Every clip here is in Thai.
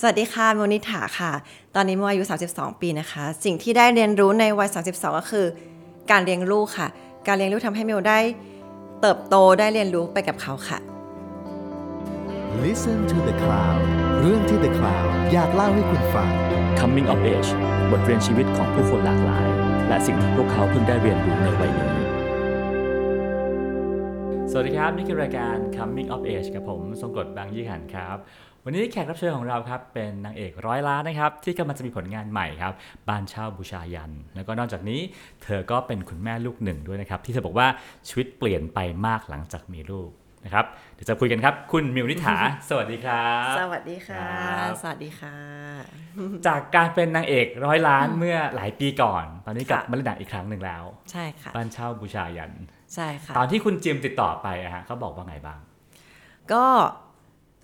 สวัสดีค่ะโมนิถาค่ะ ตอนนี้โมอายุ 32 ปีนะคะ สิ่งที่ได้เรียนรู้ในวัย 32 ก็คือ การเลี้ยงลูกค่ะ การเลี้ยงลูกทำให้โมได้ เติบโตได้เรียนรู้ไปกับเขาค่ะ Listen to the Cloud เรื่องที่ The Cloud อยากเล่าให้คุณฟัง Coming of Age บทเรียนชีวิตของผู้คนหลากหลาย และสิ่งที่พวกเขาเพิ่งได้เรียนรู้ในวัยนี้สวัสดีครับ นี่คือรายการ Coming of Age กับผมทรงกรดบางยี่หันครับ วันนี้แขกรับเชิญของเราครับเป็นนางเอกร้อยล้านนะครับที่กำลังจะมีผลงานใหม่ครับบ้านเช่าบูชายัน แล้วก็นอกจากนี้เธอก็เป็นคุณแม่ลูกหนึ่งด้วยนะครับที่เธอบอกว่าชีวิตเปลี่ยนไปมากหลังจากมีลูกนะครับเดี๋ยวจะคุยกันครับ คุณมิวนิถา สวัสดีครับ สวัสดีค่ะครับสวัสดีค่ะ จากการเป็นนางเอกร้อยล้านเมื่อหลายปีก่อน ตอนนี้กลับค่ะมาเล่นหนังอีกครั้งหนึ่งแล้ว ใช่ค่ะบ้านเช่าบูชายัน ใช่ค่ะ ตอนที่คุณจิมติดต่อไปอะฮะเขาบอกว่าไงบ้าง ก็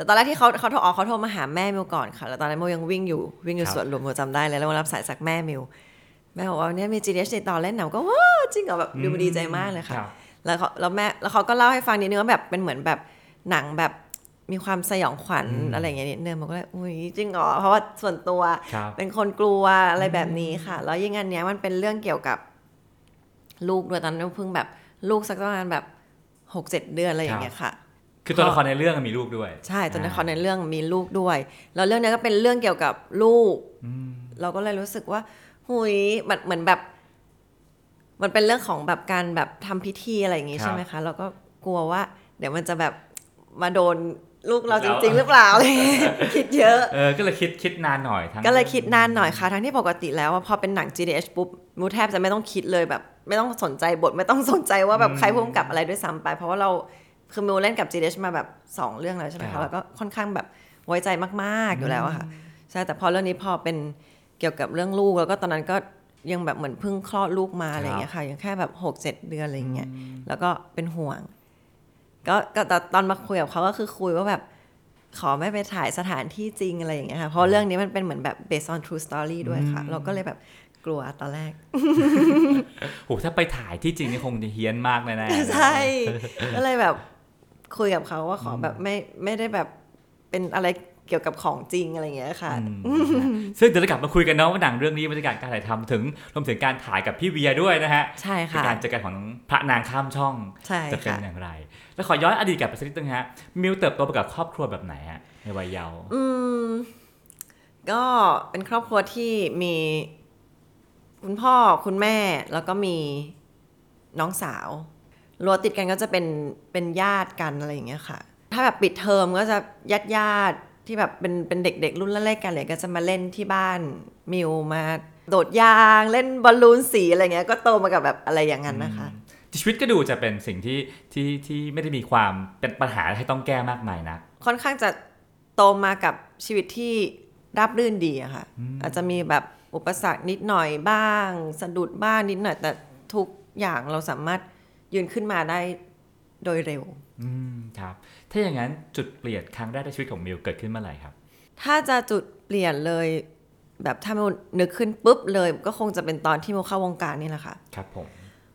แต่ตอนแรกที่เขาเขาโทรออกเขาโทรมาหาแม่มิวก่อนค่ะ แล้วตอนนั้นโมยังวิ่งอยู่วิ่งอยู่ครับสวนหลวงโมจำได้เลยแล้วโมรับสายจากแม่มิวแม่บอกว่าเนี่ยมี GDH ติดต่อเล่นหนังก็ว้าวจริงเหรอแบบดูดีใจมากเลยค่ะรับแล้วเขาแล้วแม่แล้วเขาก็เล่าให้ฟังนิดนึงว่าแบบเป็นเหมือนแบบหนังแบบมีความสยองขวัญอืมอะไรอย่างเงี้ยนิดนึงมันก็เลยอุ้ยจริงเหรอเพราะว่าส่วนตัวครับเป็นคนกลัวอะไรแบบนี้ค่ะ แล้วยิ่งอันเนี้ยมันเป็นเรื่องเกี่ยวกับลูกด้วยตอนนั้นเพิ่งแบบลูกสักประมาณแบบหกเจ็ดเดือนอะไรอย่างเงี้ยค่ะ คือตัวละครในเรื่องมีลูกด้วย ใช่ตัวละครในเรื่องมีลูกด้วยแล้วเรื่องเนี้ยก็เป็นเรื่องเกี่ยวกับลูกอืมเราก็เลยรู้สึกว่าหุยมันเหมือนแบบ มันเป็นเรื่องของแบบการแบบทำพิธีอะไรอย่างงี้ครับใช่ไหมคะ เราก็กลัวว่า เดี๋ยวมันจะแบบมาโดนลูกเราจริง ๆ หรือเปล่าอะไรอย่างเงี้ยคิดเยอะเออก็เลยคิดคิดนานหน่อยทั้งก็เลยคิดนานหน่อยค่ะ ทั้งที่ปกติแล้วอะพอเป็นหนัง GDH ปุ๊บมูแทบจะไม่ต้องคิดเลยแบบ ไม่ต้องสนใจบทไม่ต้องสนใจว่าแบบใครพุ่มกับอะไรด้วยซ้ำไป เพราะว่าเรา คือมิวเล่นกับ GDH มาแบบสองเรื่องแล้วใช่ไหมคะแล้วก็ค่อนข้างแบบไว้ใจมากๆอยู่แล้วอะค่ะใช่แต่พอเรื่องนี้พอเป็นเกี่ยวกับเรื่องลูกแล้วก็ตอนนั้นก็ยังแบบเหมือนเพิ่งคลอดลูกมาอะไรอย่างเงี้ยค่ะยังแค่แบบหกเจ็ดเดือนอะไรอย่างเงี้ยแล้วก็เป็นห่วง ก็ก็แต่ตอนมาคุยกับเขาก็คือคุยว่าแบบขอไม่ไปถ่ายสถานที่จริงอะไรอย่างเงี้ยค่ะเพราะเรื่องนี้มันเป็นเหมือนแบบ based on true story ด้วยค่ะ เราก็เลยแบบกลัวตอนแรกโหถ้าไปถ่ายที่จริงนี่คงจะเฮี้ยนมากแน่ๆใช่ก็เลยแบบ คุยกับเขาว่าขอแบบไม่ไม่ได้แบบเป็นอะไรเกี่ยวกับของจริงอะไรอย่างเงี้ยค่ะอืมนะฮะซึ่งเดี๋ยวจะกลับมาคุยกันเนาะว่าหนังเรื่องนี้บรรยากาศการถ่ายทำถึงรวมถึงการถ่ายกับพี่เวียด้วยนะฮะใช่เป็นค่ะการเจอกันของพระนางข้ามช่องใช่จะเป็นค่ะอย่างไร แล้วขอย้อนอดีตกลับไปสักนิดนึงฮะมิวเติบโตไปกับครอบครัวแบบไหนฮะในวัยเยาว์อืมก็เป็นครอบครัวที่มีคุณพ่อคุณแม่แล้วก็มีน้องสาว รั้วติดกันก็จะเป็นเป็นญาติกันอะไรอย่างเงี้ยค่ะ ถ้าแบบปิดเทอมก็จะญาติญาติๆที่แบบเป็นเป็นเด็ก ๆ รุ่นเล็กๆกันเลยก็จะมาเล่นที่บ้านมิวมาโดดยางเล่นบอลลูนสีอะไรเงี้ยก็โตมากับแบบอะไรอย่างนั้นนะคะชีวิตก็ดูจะเป็นสิ่งที่ที่ที่ไม่ได้มีความเป็นปัญหาให้ต้องแก้มากมายนะค่อนข้างจะโตมากับชีวิตที่ราบรื่นดีอะค่ะ อาจจะมีแบบอุปสรรคนิดหน่อยบ้าง สะดุดบ้างนิดหน่อยแต่ทุกอย่างเราสามารถ ยืนขึ้นมาได้โดยเร็ว อืมครับ ถ้าอย่างนั้นจุดเปลี่ยนครั้งแรกในชีวิตของมิวเกิดขึ้นเมื่อไหร่ครับ ถ้าจะจุดเปลี่ยนเลยแบบถ้ามิวนึกขึ้นปุ๊บเลย ก็คงจะเป็นตอนที่มิวเข้าวงการนี่แหละค่ะ ครับผม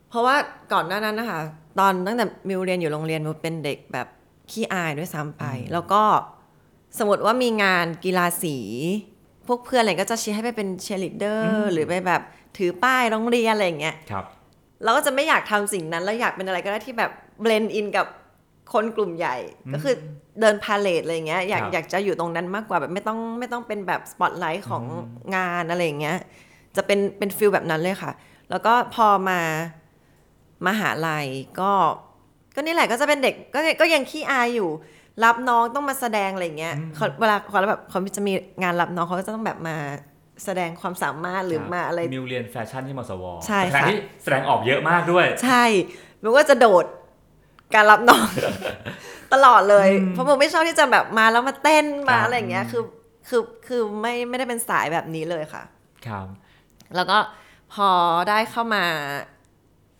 เพราะว่าก่อนหน้านั้นนะคะ ตอนตั้งแต่มิวเรียนอยู่โรงเรียนมิวเป็นเด็กแบบขี้อายด้วยซ้ำไป แล้วก็สมมติว่ามีงานกีฬาสี พวกเพื่อนอะไรก็จะเชียร์ให้ไปเป็นเชียร์ลีดเดอร์หรือไปแบบถือป้ายโรงเรียนอะไรอย่างเงี้ยครับ เราก็จะไม่อยากทำสิ่งนั้น แล้วอยากเป็นอะไรก็ได้ที่แบบ blend in กับคนกลุ่มใหญ่ ก็คือเดินพาเหรดอะไรอย่างเงี้ยอยากครับอยากจะอยู่ตรงนั้นมากกว่าแบบไม่ต้องไม่ต้องเป็นแบบสปอตไลท์ของงานอะไรอย่างเงี้ยจะเป็นเป็น feel แบบนั้นเลยค่ะ แล้วก็พอมามหาลัยก็ก็นี่แหละก็จะเป็นเด็กก็ก็ยังขี้อายอยู่ รับน้องต้องมาแสดงอะไรอย่างเงี้ยเขาเวลาเขาแบบเขาจะมีงานรับน้องเขาก็จะต้องแบบมา แสดงความสามารถหรือมาอะไรมิวเรียนแฟชั่นที่มศวใช่ค่ะค่ะที่แสดงออกเยอะมากด้วย ใช่มันก็จะโดดการรับน้องตลอดเลย เพราะผมไม่ชอบที่จะแบบมาแล้วมาเต้นมาครับอะไรอย่างเงี้ยคือคือคือไม่ไม่ได้เป็นสายแบบนี้เลยค่ะครับแล้วก็พอได้เข้ามา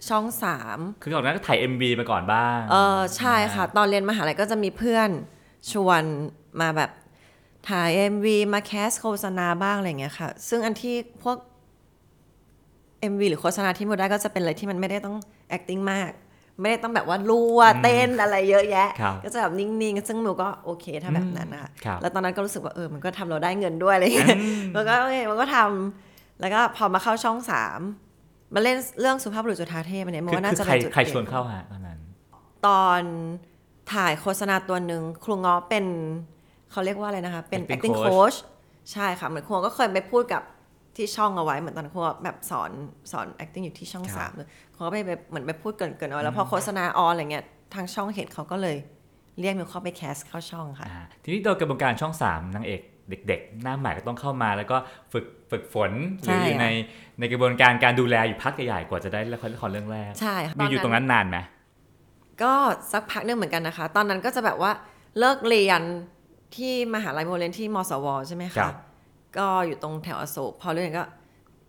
ช่องสามคือก่อนหน้านั้นก็ถ่าย MV มาก่อนบ้าง เออใช่ค่ะ ตอนเรียนมหาลัยก็จะมีเพื่อนชวนมาแบบ ถ่าย MV มาแคสโฆษณาบ้างอะไรอย่างเงี้ยค่ะ ซึ่งอันที่พวก MV หรือโฆษณาที่โมได้ก็จะเป็นอะไรที่มันไม่ได้ต้อง acting มาก ไม่ได้ต้องแบบว่ารั่วเต้นอะไรเยอะแยะ ครับก็จะแบบนิ่งๆ ซึ่งมิวก็โอเคถ้าแบบนั้นนะคะครับ แล้วตอนนั้นก็รู้สึกว่าเออมันก็ทำเราได้เงินด้วยอะไรอย่างเงี้ย มันก็โอเคมันก็ทำแล้วก็พอมาเข้าช่องสามมาเล่นเรื่องสุภาพบุรุษจุฑาเทพอันเนี้ยมันคือว่าน่าคือจะใครเป็นจุดใครปลี่ชยวนเข้าฮะตอนนั้น ตอนถ่ายโฆษณาตัวหนึ่งครูง้อเป็น เขาเรียกว่าอะไรนะคะ เป็น Acting acting coach coach ใช่ค่ะ เหมือนครูง้อก็เคยไปพูดกับที่ช่องเอาไว้เหมือนตอนครูง้อแบบสอนสอน acting อยู่ที่ช่องครับสามเลยครูง้อไปไปเหมือนไปพูดเกรินๆเอาไว้แล้วพอโฆษณาออนอะไรเงี้ยทางช่องเห็นเขาก็เลยเรียกมิวเข้าไปแคสเข้าช่องค่ะอ่าทีนี้โดยกระบวนการช่องสามนางเอกเด็ก ๆ หน้าใหม่ก็ต้องเข้ามาแล้วก็ฝึกฝึกฝนหรืออยู่ใช่ค่ะในในกระบวนการการดูแลอยู่พักใหญ่ๆกว่าจะได้ละครละครเรื่องแรกใช่ค่ะมีอยู่ตรงนั้นนานไหมก็สักพักหนึงเหมือนกันนะคะ ตอนนั้นก็จะแบบว่าเลิกเรียน ที่มหาลัยโมเรียนที่มสว ใช่ไหมครัคะบ ก็อยู่ตรงแถวอโศกพอเรียนก็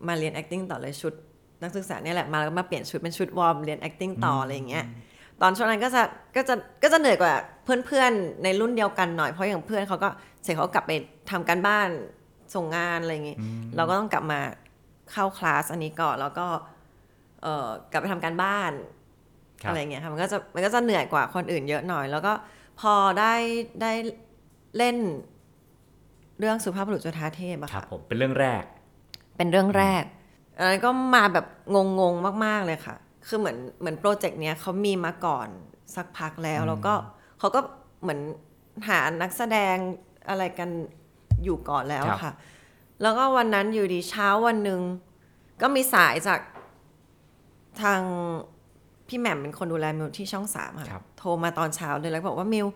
มาเรียน acting ต่อเลยชุดนักศึกษาเนี่ยแหละมาแล้วก็มาเปลี่ยนชุดเป็นชุดวอร์มเรียน acting ต่ออะไรอย่างเงี้ยตอนช่วงนั้นก็จะก็จะก็จะเหนื่อยกว่าเพื่อนๆในรุ่นเดียวกันหน่อยเพราะอย่างเพื่อนเขาก็เสร็จเขาก็กลับไปทำการบ้านส่งงานอะไรอย่างงี้เราก็ต้องกลับมาเข้าคลาสอันนี้ก่อนแล้วก็เอ่อกลับไปทำการบ้าน ครับ อะไรเงี้ยค่ะมันก็จะมันก็จะเหนื่อยกว่าคนอื่นเยอะหน่อย แล้วก็พอได้ได้ เล่นเรื่องสุภาพบุรุษจุฑาเทพอะครับค่ะผมเป็นเรื่องแรก เป็นเรื่องแรกอันนั้นก็มาแบบงงๆมาก ๆเลยค่ะ คือเหมือนเหมือนโปรเจกต์เนี้ยเขามีมาก่อนสักพักแล้วแล้วก็เขาก็เหมือนหานักแสดงอะไรกันอยู่ก่อนแล้วครับค่ะ แล้วก็วันนั้นอยู่ดีเช้าวันหนึ่งก็มีสายจากทางพี่แหม่มเป็นคนดูแลมิวที่ช่องสามครัค่ะบโทรมาตอนเช้าเลยแล้วบอกว่ามิว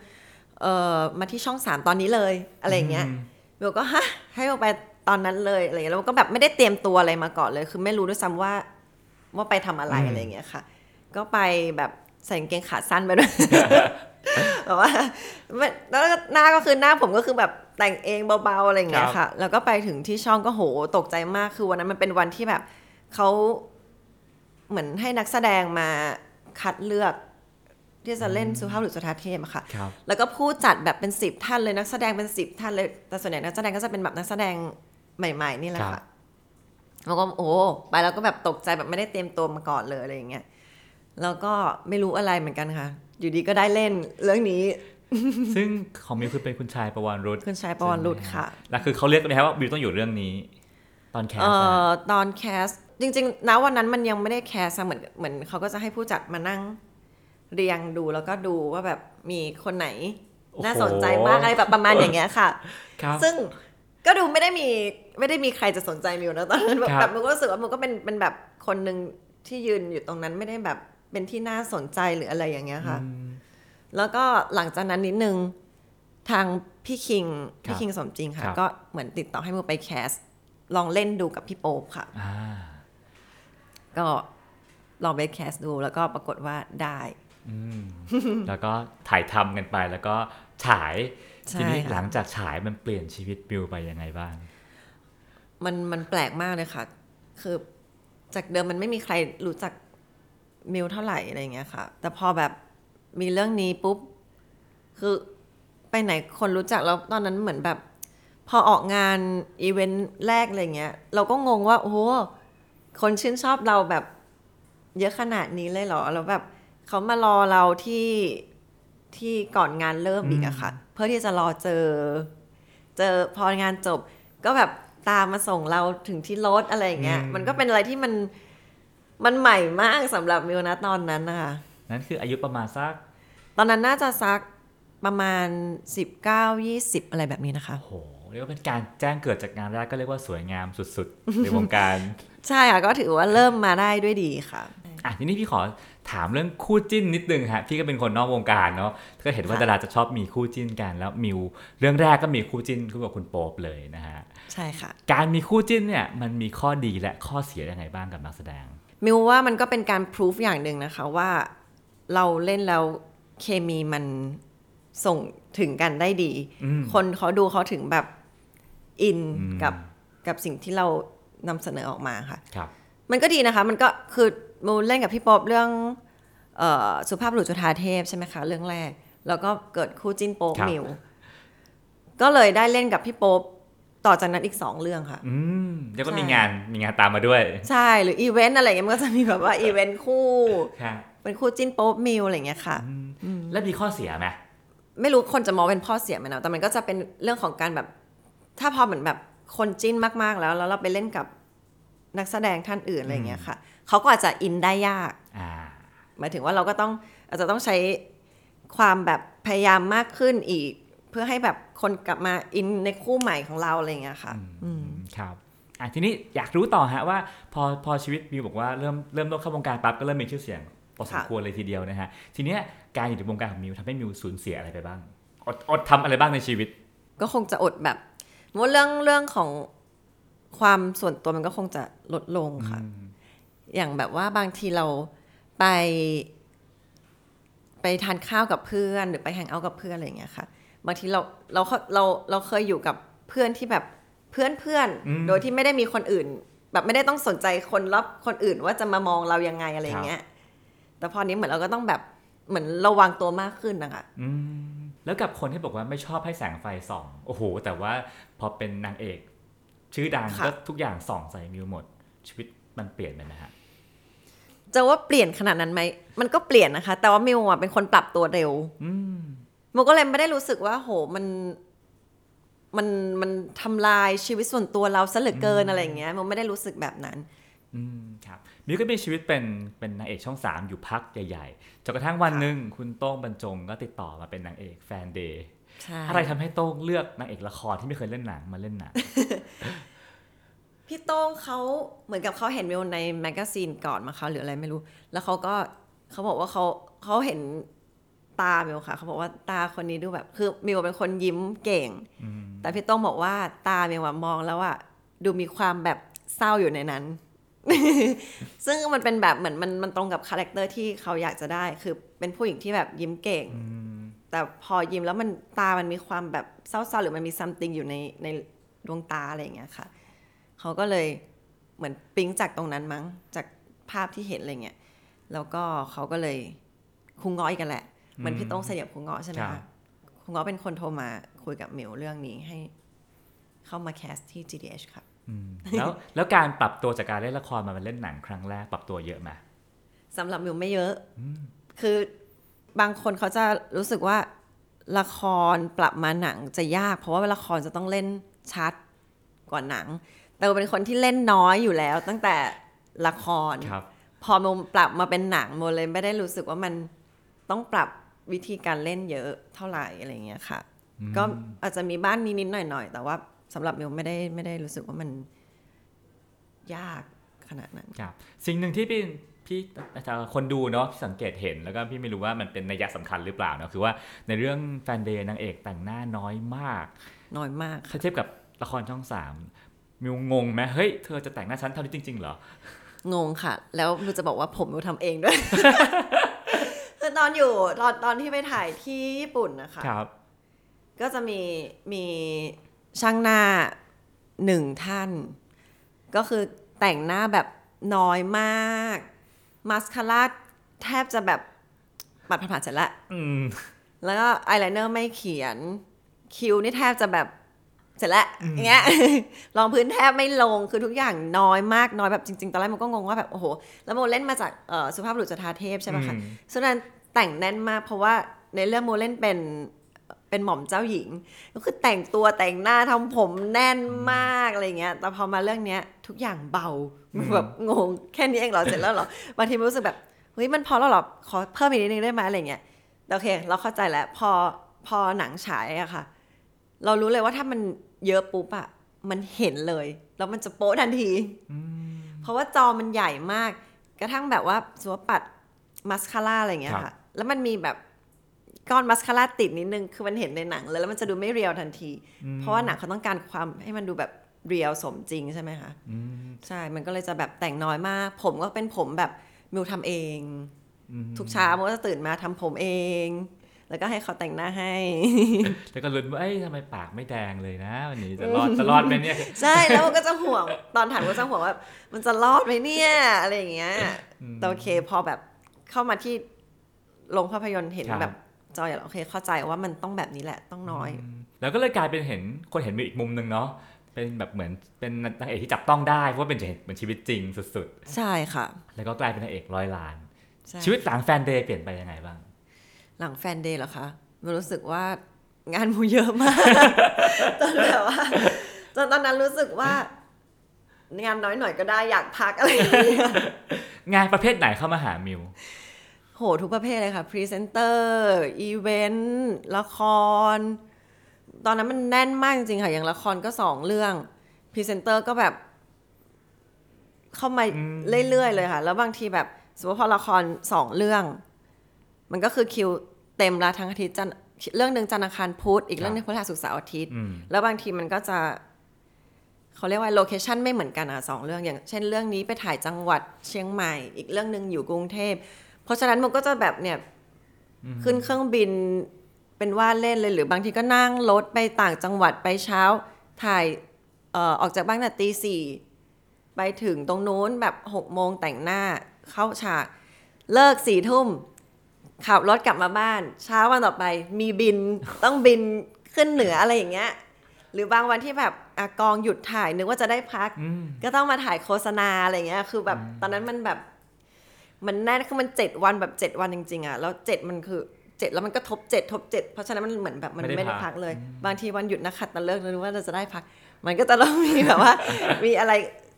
เอ่อมาที่ช่องสามตอนนี้เลยอะไรอย่างเงี้ยมิวก็ฮะให้มิวไปตอนนั้นเลยอะไรอย่างเงี้ยแล้วก็แบบไม่ได้เตรียมตัวอะไรมาก่อนเลย คือไม่รู้ด้วยซ้ำว่าว่าไปทำอะไรอืมอะไรอย่างเงี้ยค่ะ ก็ไปแบบใส่กางเกงขาสั้นไปด้วยแบบว่าไม่แล้วก็หน้าก็คือหน้าผมก็คือแบบแต่งเองเบาๆอะไรอย่างเงี้ยค่ะ แล้วก็ไปถึงที่ช่องก็โหตกใจมากคือวันนั้นมันเป็นวันที่แบบเขาเหมือนให้นักแสดงมาคัดเลือก ที่จะเล่นสุภาพบุรุษจุฑาเทพอะค่ะครับแล้วก็ผู้จัดแบบเป็นสิบท่านเลยนักแสดงเป็นสิบท่านเลย แต่ส่วนใหญ่นักแสดงก็จะเป็นแบบนักแสดงใหม่ ๆ นี่แหละครับค่ะแล้วก็โอ้ไปแล้วก็แบบตกใจแบบไม่ได้เตรียมตัวมาก่อนเลยอะไรอย่างเงี้ย แล้วก็ไม่รู้อะไรเหมือนกันค่ะ อยู่ดีก็ได้เล่นเรื่องนี้ ซึ่งของมิวคือเป็นคุณชายประวันรุษคุณชายประวันรุษค่ะ แล้วคือเขาเรียกไหมครับว่ามิวต้องอยู่เรื่องนี้ ตอน cast เอ่ออ๋อตอน cast จริงๆนะวันนั้นมันยังไม่ได้ cast อะเหมือนเหมือนเขาก็จะให้ผู้จัดมานั่ง เรียงดูแล้วก็ดูว่าแบบมีคนไหน น่าสนใจมากอะไรแบบประมาณอย่างเงี้ยค่ะครับซึ่งก็ดูไม่ได้มีไม่ได้มีใครจะสนใจมิวนะตอนนั้นแบบครับแบบมันก็รู้สึกว่ามันก็เป็นเป็นแบบคนหนึ่งที่ยืนอยู่ตรงนั้นไม่ได้แบบเป็นที่น่าสนใจหรืออะไรอย่างเงี้ยค่ะ แล้วก็หลังจากนั้นนิดนึงทางพี่คิงครับพี่คิงสมจริงค่ะครับก็เหมือนติดต่อให้มิวไปแคส ลองเล่นดูกับพี่โป๊ปค่ะอ่าก็ลองไปแคสดูแล้วก็ปรากฏว่าได้ แล้วก็ถ่ายทำกันไปแล้วก็ฉายใช่ทีนี้ค่ะหลังจากฉายมันเปลี่ยนชีวิตบิวไปยังไงบ้าง มันมันแปลกมากเลยค่ะ คือจากเดิมมันไม่มีใครรู้จักมิวเท่าไหร่อะไรอย่างเงี้ยค่ะ แต่พอแบบมีเรื่องนี้ปุ๊บ คือไปไหนคนรู้จักแล้วตอนนั้นเหมือนแบบ พอออกงานอีเวนต์แรกอะไรเงี้ย เราก็งงว่า โอ้โหคนชื่นชอบเราแบบ เยอะขนาดนี้เลยเหรอ แล้วแบบ เขามารอเราที่ที่ก่อนงานเริ่มอีกอะค่ะ เพื่อที่จะรอเจอ เจอพองานจบ ก็แบบตามมาส่งเราถึงที่รถอะไรอย่างเงี้ยอืมมันก็เป็นอะไรที่มันมันใหม่มากสำหรับมิวนะตอนนั้นนะคะนั่นคืออายุประมาณสัก ตอนนั้นน่าจะสักประมาณ 19 20 อะไรแบบนี้นะคะโอ้โหเรียกว่าเป็นการแจ้งเกิดจากงานแรกก็เรียกว่าสวยงามสุดๆ ในวงการ ใช่ค่ะ ก็ถือว่าเริ่มมาได้ด้วยดีค่ะ อะทีนี้พี่ขอ ถามเรื่องคู่จิ้นนิดนึงฮะพี่ก็เป็นคนนอกวงการเนาะก็เห็นว่าค่ะดาราจะชอบมีคู่จิ้นกันแล้วมิวเรื่องแรกก็มีคู่จิ้นคู่กับคุณโป๊ปเลยนะฮะใช่ค่ะ การมีคู่จิ้นเนี่ยมันมีข้อดีและข้อเสียยังไงบ้างกับนักแสดงมิวว่ามันก็เป็นการพิสูจอย่างหนึ่งนะคะว่าเราเล่นแล้วเคมีมันส่งถึงกันได้ดีอืมคนเขาดูเขาถึงแบบอินอืมกับกับสิ่งที่เรานำเสนอออกมาค่ะครับ มันก็ดีนะคะ มันก็คือมูเล่นกับพี่โป๊ปเรื่องเออสุภาพบุรุษจุฑาเทพใช่ไหมคะ เรื่องแรก แล้วก็เกิดคู่จิ้นโป๊ปกับมิว ก็เลยได้เล่นกับพี่โป๊ปต่อจากนั้นอีกสองเรื่องค่ะ อืมแล้วก็ใช่มีงานมีงานตามมาด้วย ใช่หรืออีเวนต์อะไรอย่างเงี้ยมันก็จะมีแบบว่าอีเวนต์คู่ครับเป็นคู่จิ้นโป๊ปมิวอะไรอย่างเงี้ยค่ะ แล้วมีข้อเสียไหมไม่รู้คนจะมองเป็นข้อเสียไหมนะแต่มันก็จะเป็นเรื่องของการแบบ ถ้าพอเหมือนแบบคนจิ้นมากๆแล้ว แล้วเราไปเล่นกับ นักแสดงท่านอื่นอะไรอย่างเงี้ยค่ะเขาก็อาจจะอินได้ยากอ่าหมายถึงว่าเราก็ต้องอาจจะต้องใช้ความแบบพยายามมากขึ้นอีก เพื่อให้แบบคนกลับมาอินในคู่ใหม่ของเราอะไรอย่างเงี้ยค่ะอืมครับอะทีนี้อยากรู้ต่อฮะว่าพอพอชีวิตมิวบอกว่าเริ่มเริ่มต้นเข้าวงการปั๊บก็เริ่มมีชื่อเสียงพอสมค่ะควรเลยทีเดียวนะฮะทีเนี้ยการอยู่ในวงการของมิวทำให้มิวสูญเสียอะไรไปบ้างอดอดทำอะไรบ้างในชีวิต ก็คงจะอดแบบว่าเรื่องเรื่องของ ความส่วนตัวมันก็คงจะลดลงค่ะ อย่างแบบว่าบางทีเราไป ไปทานข้าวกับเพื่อน หรือไปแฮงเอาท์กับเพื่อนอะไรอย่างเงี้ยค่ะ บางทีเราเราเราเราเคยอยู่กับเพื่อนที่แบบเพื่อนเพื่อนอืมโดยที่ไม่ได้มีคนอื่น แบบไม่ได้ต้องสนใจคนรอบคนอื่นว่าจะมามองเรายังไงอะไรอย่างเงี้ย แต่พอนี้เหมือนเราก็ต้องแบบเหมือนระวังตัวมากขึ้นนะคะอืมแล้วกับคนที่บอกว่าไม่ชอบให้แสงไฟส่อง โอ้โห แต่ว่าพอเป็นนางเอก ชื่อดังค่ะก็ทุกอย่างส่องใส่มิวหมด ชีวิตมันเปลี่ยนไปนะฮะจะว่าเปลี่ยนขนาดนั้นไหมมันก็เปลี่ยนนะคะ แต่ว่ามิวอะเป็นคนปรับตัวเร็วอืมมิวก็เลยไม่ได้รู้สึกว่า โหมันมันมันทำลายชีวิตส่วนตัวเราซะเหลือเกินอะไรอย่างเงี้ยมิวไม่ได้รู้สึกแบบนั้น อืมครับมิวก็มีชีวิตเป็นเป็นนางเอกช่องสามอยู่พักใหญ่ๆจนกระทั่งวันหนึ่งคุณโต้งบรรจงก็ติดต่อมาเป็นนางเอกแฟนเดย์ใช่ อะไรทำให้โต้งเลือกนางเอกละครที่ไม่เคยเล่นหนังมาเล่นหนังพี่โต้งเขาเหมือนกับเขาเห็นมิวใน magazine ก่อนมาเขาหรืออะไรไม่รู้ แล้วเขาก็เขาบอกว่าเขาเขาเห็นตามิวค่ะเขาบอกว่าตาคนนี้ดูแบบ คือมิวเป็นคนยิ้มเก่ง แต่พี่โต้งบอกว่าตามิวอะมองแล้วอะดูมีความแบบเศร้าอยู่ในนั้น ซึ่งมันเป็นแบบเหมือนมันมันตรงกับ character ที่เขาอยากจะได้ คือเป็นผู้หญิงที่แบบยิ้มเก่ง แต่พอยิ้มแล้วมันตามันมีความแบบเศร้าๆหรือมันมี something อยู่ในในดวงตาอะไรอย่างเงี้ยค่ะเขาก็เลยเหมือนปิ๊งจากตรงนั้นมั้งจากภาพที่เห็นอะไรเงี้ยแล้วก็เขาก็เลยคุงง้อยกันแหละเหมือนพี่โต้งสยบคุงง้อใช่ไหมครัคะบคุงง้อเป็นคนโทรมาคุยกับหมิวเรื่องนี้ให้เข้ามาแคสที่ GDH ค่ะอืมแล้วแล้วการปรับตัวจากการเล่นละครมาเป็นเล่นหนังครั้งแรกปรับตัวเยอะไหมสำหรับมิวไม่เยอะ คือ บางคนเขาจะรู้สึกว่าละครปรับมาหนังจะยาก เพราะว่าละครจะต้องเล่นชัดกว่าหนัง แต่เราเป็นคนที่เล่นน้อยอยู่แล้ว ตั้งแต่ละครครับพอโมปรับมาเป็นหนังโมเลยไม่ได้รู้สึกว่ามันต้องปรับวิธีการเล่นเยอะเท่าไหร่อะไรเงี้ยค่ะ ก็อาจจะมีบ้านนิดๆหน่อยๆแต่ว่าสำหรับมิวไม่ได้ไม่ได้รู้สึกว่ามันยากขนาดนั้นครับสิ่งหนึ่งที่พี่ พี่แต่คนดูเนาะที่สังเกตเห็นแล้วก็พี่ไม่รู้ว่ามันเป็นนัยสำคัญหรือเปล่าเนาะคือว่าในเรื่องแฟนเดย์นางเอกแต่งหน้าน้อยมาก น้อยมากถ้าเทียบกับละครช่องสามมิวงงไหมเฮ้ยเธอจะแต่งหน้าฉันเท่านี้จริงๆเหรองงค่ะ แล้วมิวจะบอกว่าผมมิวทำเองด้วยคือตอนอยู่ตอนตอนที่ไปถ่ายที่ญี่ปุ่นนะคะครับ ก็จะมีมีช่างหน้าหนึ่งท่าน ก็คือแต่งหน้าแบบน้อยมาก มาสคาร่าแทบจะแบบปัดผ่านๆเสร็จละอืมแล้วก็อายไลเนอร์ไม่เขียน คิ้วนี่แทบจะแบบเสร็จแล้วอย่างเงี้ยรองพื้นแทบไม่ลงคือทุกอย่างน้อยมากน้อยแบบจริงๆ ตอนแรกมันก็งงว่าแบบโอ้โห แล้วโมเล่นมาจากเอ่อสุภาพบุรุษจุฑาเทพใช่ไหมคะอืมฉะนั้นแต่งแน่นมากเพราะว่าในเรื่องโมเล่นเป็น เป็นหม่อมเจ้าหญิง ก็คือแต่งตัวแต่งหน้าทำผมแน่นมากอะไรเงี้ย แต่พอมาเรื่องเนี้ยทุกอย่างเบาแบบงงแค่นี้เองเหรอเสร็จแล้วเหรอบางทีมันรู้สึกแบบเฮ้ยมันพอแล้วเหรอขอเพิ่มอีกนิดนึงได้ไหมอะไรเงี้ยแต่โอเค เราเข้าใจแล้วพอพอหนังฉายอะค่ะ เรารู้เลยว่าถ้ามันเยอะปุ๊บอะมันเห็นเลย แล้วมันจะโป๊ะทันทีเพราะว่าจอมันใหญ่มาก กระทั่งแบบว่าสมมติว่าปัดมัสคาร่าอะไรอย่างเงี้ยครัค่ะบแล้วมันมีแบบ ก้อนมัสคาร่าติดนิดนึง คือมันเห็นในหนังเลยแล้วมันจะดูไม่เรียลทันที เพราะว่าหนังเขาต้องการความให้มันดูแบบเรียลสมจริงใช่ไหมคะใช่ มันก็เลยจะแบบแต่งน้อยมาก ผมก็เป็นผมแบบมิวทำเอง ทุกเช้ามันก็จะตื่นมาทำผมเอง แล้วก็ให้เขาแต่งหน้าให้ แล้วก็ลุ้นว่าเอ้ยทำไมปากไม่แดงเลยนะวันนี้จะรอดจะรอดไหมเนี่ย ใช่แล้วมันก็จะห่วงตอนถ่ายก็จะห่วงว่า มันจะรอดไหมเนี่ยอะไรอย่างเงี้ยแต่โอเคพอแบบเข้ามาที่โรงภาพยนตร์เห็นครับแบบ จอยโอเคเข้าใจว่ามันต้องแบบนี้แหละต้องน้อย แล้วก็เลยกลายเป็นเห็นคนเห็นมีอีกมุมหนึ่งเนาะเป็นแบบเหมือนเป็นนางเอกที่จับต้องได้เพราะว่าเป็นเหมือนชีวิตจริงสุดใช่ค่ะๆแล้วก็กลายเป็นนางเอกร้อยล้านใช่ชีวิตหลังแฟนเดย์เปลี่ยนไปยังไงบ้าง หลังแฟนเดย์เหรอคะมันรู้สึกว่างานมูเยอะมากจนแบบว่าจนตอนนั้นรู้สึกว่างานน้อยหน่อยก็ได้อยากพักอะไรอย่างเงี้ยงานประเภทไหนเข้ามาหามิว โหทุกประเภทเลยค่ะพรีเซนเตอร์อีเวนต์ละคร ตอนนั้นมันแน่นมากจริงๆค่ะ อย่างละครก็สองเรื่องพรีเซนเตอร์ก็แบบ เข้ามาเรื่อยๆเลยค่ะ แล้วบางทีแบบสมมติพอละครสองเรื่อง มันก็คือคิวเต็มละทั้งอาทิตย์จันทร์เรื่องหนึ่งจันทร์อังคารพุธอีกเรื่องหนึงพฤหัสศุกร์เสาร์อาทิตย์อืมแล้วบางทีมันก็จะเขาเรียกว่าโลเคชันไม่เหมือนกันอะสองเรื่องอย่าง เช่นเรื่องนี้ไปถ่ายจังหวัดเชียงใหม่ อีกเรื่องหนึ่งอยู่กรุงเทพ เพราะฉะนั้นมันก็จะแบบเนี่ยขึ้นเครื่องบินเป็นว่าเล่นเลยหรือบางทีก็นั่งรถไปต่างจังหวัดไปเช้าถ่ายเอ่อออกจากบ้านแต่ตีสี่ไปถึงตรงนู้นแบบหกโมงแต่งหน้าเข้าฉาก เลิกสี่ทุ่มขับรถกลับมาบ้าน เช้าวันต่อไปมีบินต้องบินขึ้นเหนืออะไรอย่างเงี้ย หรือบางวันที่แบบอะกองหยุดถ่ายนึกว่าจะได้พักอืมก็ต้องมาถ่ายโฆษณาอะไรเงี้ย คือแบบตอนนั้นมันแบบ มันแน่นคือมันเจ็ดวันแบบเจ็ดวันจริงๆอะแล้วเจ็ดมันคือเจ็ดแล้วมันก็ทบเจ็ดทบเจ็ดเพราะฉะนั้นมันเหมือนแบบมันไม่ได้ไม่ได้พักพักเลย บางทีวันหยุดนักขัดตะเลิกนึกว่าเราจะได้พัก มันก็จะต้องมีแบบว่า มีอะไร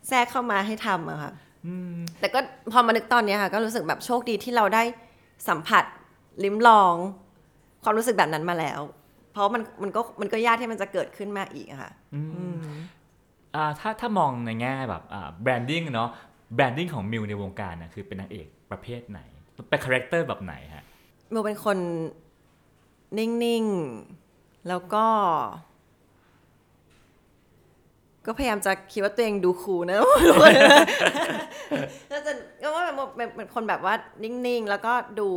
แทรกเข้ามาให้ทำอะค่ะอืมแต่ก็พอมานึกตอนเนี้ยค่ะ ก็รู้สึกแบบโชคดีที่เราได้สัมผัสลิ้มลอง ความรู้สึกแบบนั้นมาแล้ว เพราะมันมันก็มันก็ยากที่มันจะเกิดขึ้นมาอีกอะค่ะอ่าถ้าถ้ามองในแง่แบบอ่า branding เนาะ branding ของมิวในวงการน่ะคือเป็นนางเอก ประเภทไหน เป็น character แบบไหนฮะมิวเป็นคนนิ่ง ๆ แล้วก็ ก็พยายามจะคิดว่าตัวเองดู cool นะก็จะก็ว่าเป็นเป็นเป็นคนแบบว่านิ่ง ๆ แล้วก็ดู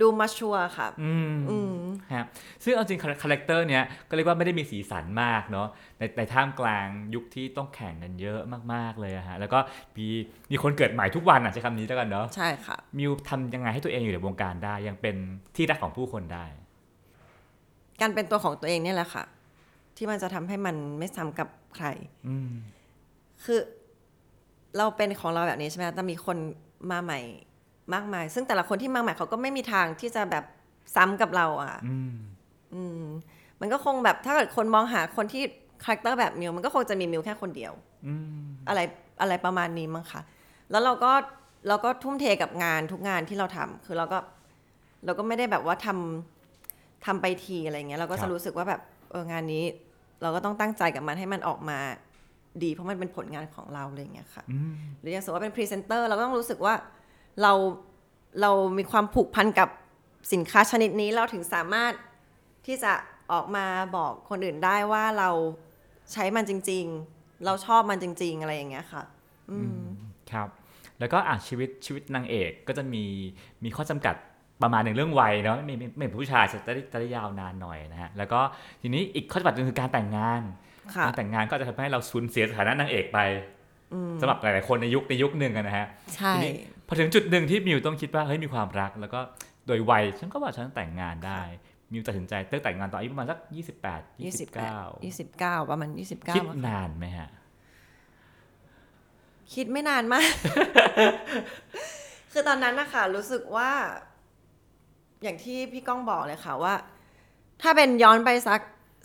ดู mature ค่ะ อืม อืมฮะซึ่งเอาจริง character เนี้ยก็เรียกว่าไม่ได้มีสีสันมากเนาะในในท่ามกลางยุคที่ต้องแข่งกันเยอะมากๆเลยอะฮะแล้วก็มีมีคนเกิดใหม่ทุกวันอะใช้คำนี้แล้วกันเนาะใช่ค่ะมิวทำยังไงให้ตัวเองอยู่ในวงการได้ยังเป็นที่รักของผู้คนได้ การเป็นตัวของตัวเองเนี่ยแหละค่ะ ที่มันจะทำให้มันไม่ซ้ำกับใครอืมคือเราเป็นของเราแบบนี้ใช่ไหมแต่มีคนมาใหม่มากมาย ซึ่งแต่ละคนที่มาใหม่เขาก็ไม่มีทางที่จะแบบ ซ้ำกับเราอะอืมอืมมันก็คงแบบถ้าเกิดคนมองหาคนที่ character แบบมิวมันก็คงจะมีมิวแค่คนเดียวอืมอะไรอะไรประมาณนี้มั้งคะแล้วเราก็เราก็ทุ่มเทกับงานทุกงานที่เราทำคือเราก็เราก็ไม่ได้แบบว่าทำทำไปทีอะไรเงี้ยเราก็ครัจะบรู้สึกว่าแบบเอองานนี้ เราก็ต้องตั้งใจกับมันให้มันออกมาดีเพราะมันเป็นผลงานของเราอะไรเงี้ยค่ะอืมหรืออย่างสมมติว่าเป็นพรีเซนเตอร์เราก็ต้องรู้สึกว่าเราเรามีความผูกพันกับ สินค้าชนิดนี้เราถึงสามารถที่จะออกมาบอกคนอื่นได้ว่าเราใช้มันจริง ๆ เราชอบมันจริง ๆ อะไรอย่างเงี้ยค่ะอืมครับ แล้วก็อะชีวิตชีวิตนางเอกก็จะมีมีข้อจำกัดประมาณหนึ่งเรื่องวัยเนาะไม่ไม่ไม่เหมือนผู้ชายจะได้จะได้ยาวนานหน่อยนะฮะแล้วก็ทีนี้อีกข้อจำกัดหนึงคือการแต่งงานค่ะการแต่งงานก็จะทำให้เราสูญเสียสถานะนางเอกไปสำหรับหลายๆคนในยุคในยุคหนึ่งอะนะฮะใช่ทีนี้พอถึงจุดหนึ่งที่มิวต้องคิดว่าเฮ้ยมีความรักแล้วก็ โดยวัยฉันก็ว่าฉันแต่งงานได้มิวตัดสินใจเลือกแต่งงานตอนอายุประมาณสักยี่สิบแปดยี่สิบเก้ายี่สิบเก้าประมาณยี่สิบเก้าคิดนานไหมฮะ คิดไม่นานมาก คือตอนนั้นนะคะรู้สึกว่า อย่างที่พี่ก้องบอกเลยค่ะว่า ถ้าเป็นย้อนไปสัก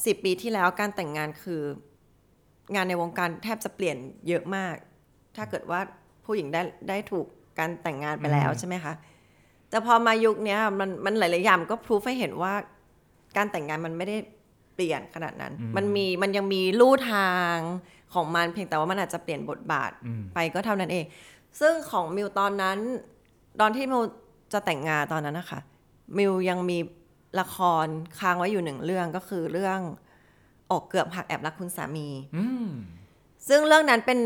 สิบปีที่แล้วการแต่งงานคือ งานในวงการแทบจะเปลี่ยนเยอะมาก ถ้าเกิดว่าผู้หญิงได้ได้ถูกการแต่งงานไปแล้วใช่ไหมคะ แต่พอมายุคเนี้ยมันมันหลายๆอย่างมันก็พรูฟให้เห็นว่า การแต่งงานมันไม่ได้เปลี่ยนขนาดนั้น มันมีมันยังมีลู่ทางของมันเพียงแต่ว่ามันอาจจะเปลี่ยนบทบาทอืมไปก็เท่านั้นเอง ซึ่งของมิวตอนนั้น ตอนที่มิวจะแต่งงานตอนนั้นนะคะมิวยังมีละครค้างไว้อยู่หนึ่งเรื่องก็คือเรื่องอกเกือบหักแอบรักคุณสามีอืมซึ่งเรื่องนั้นเป็น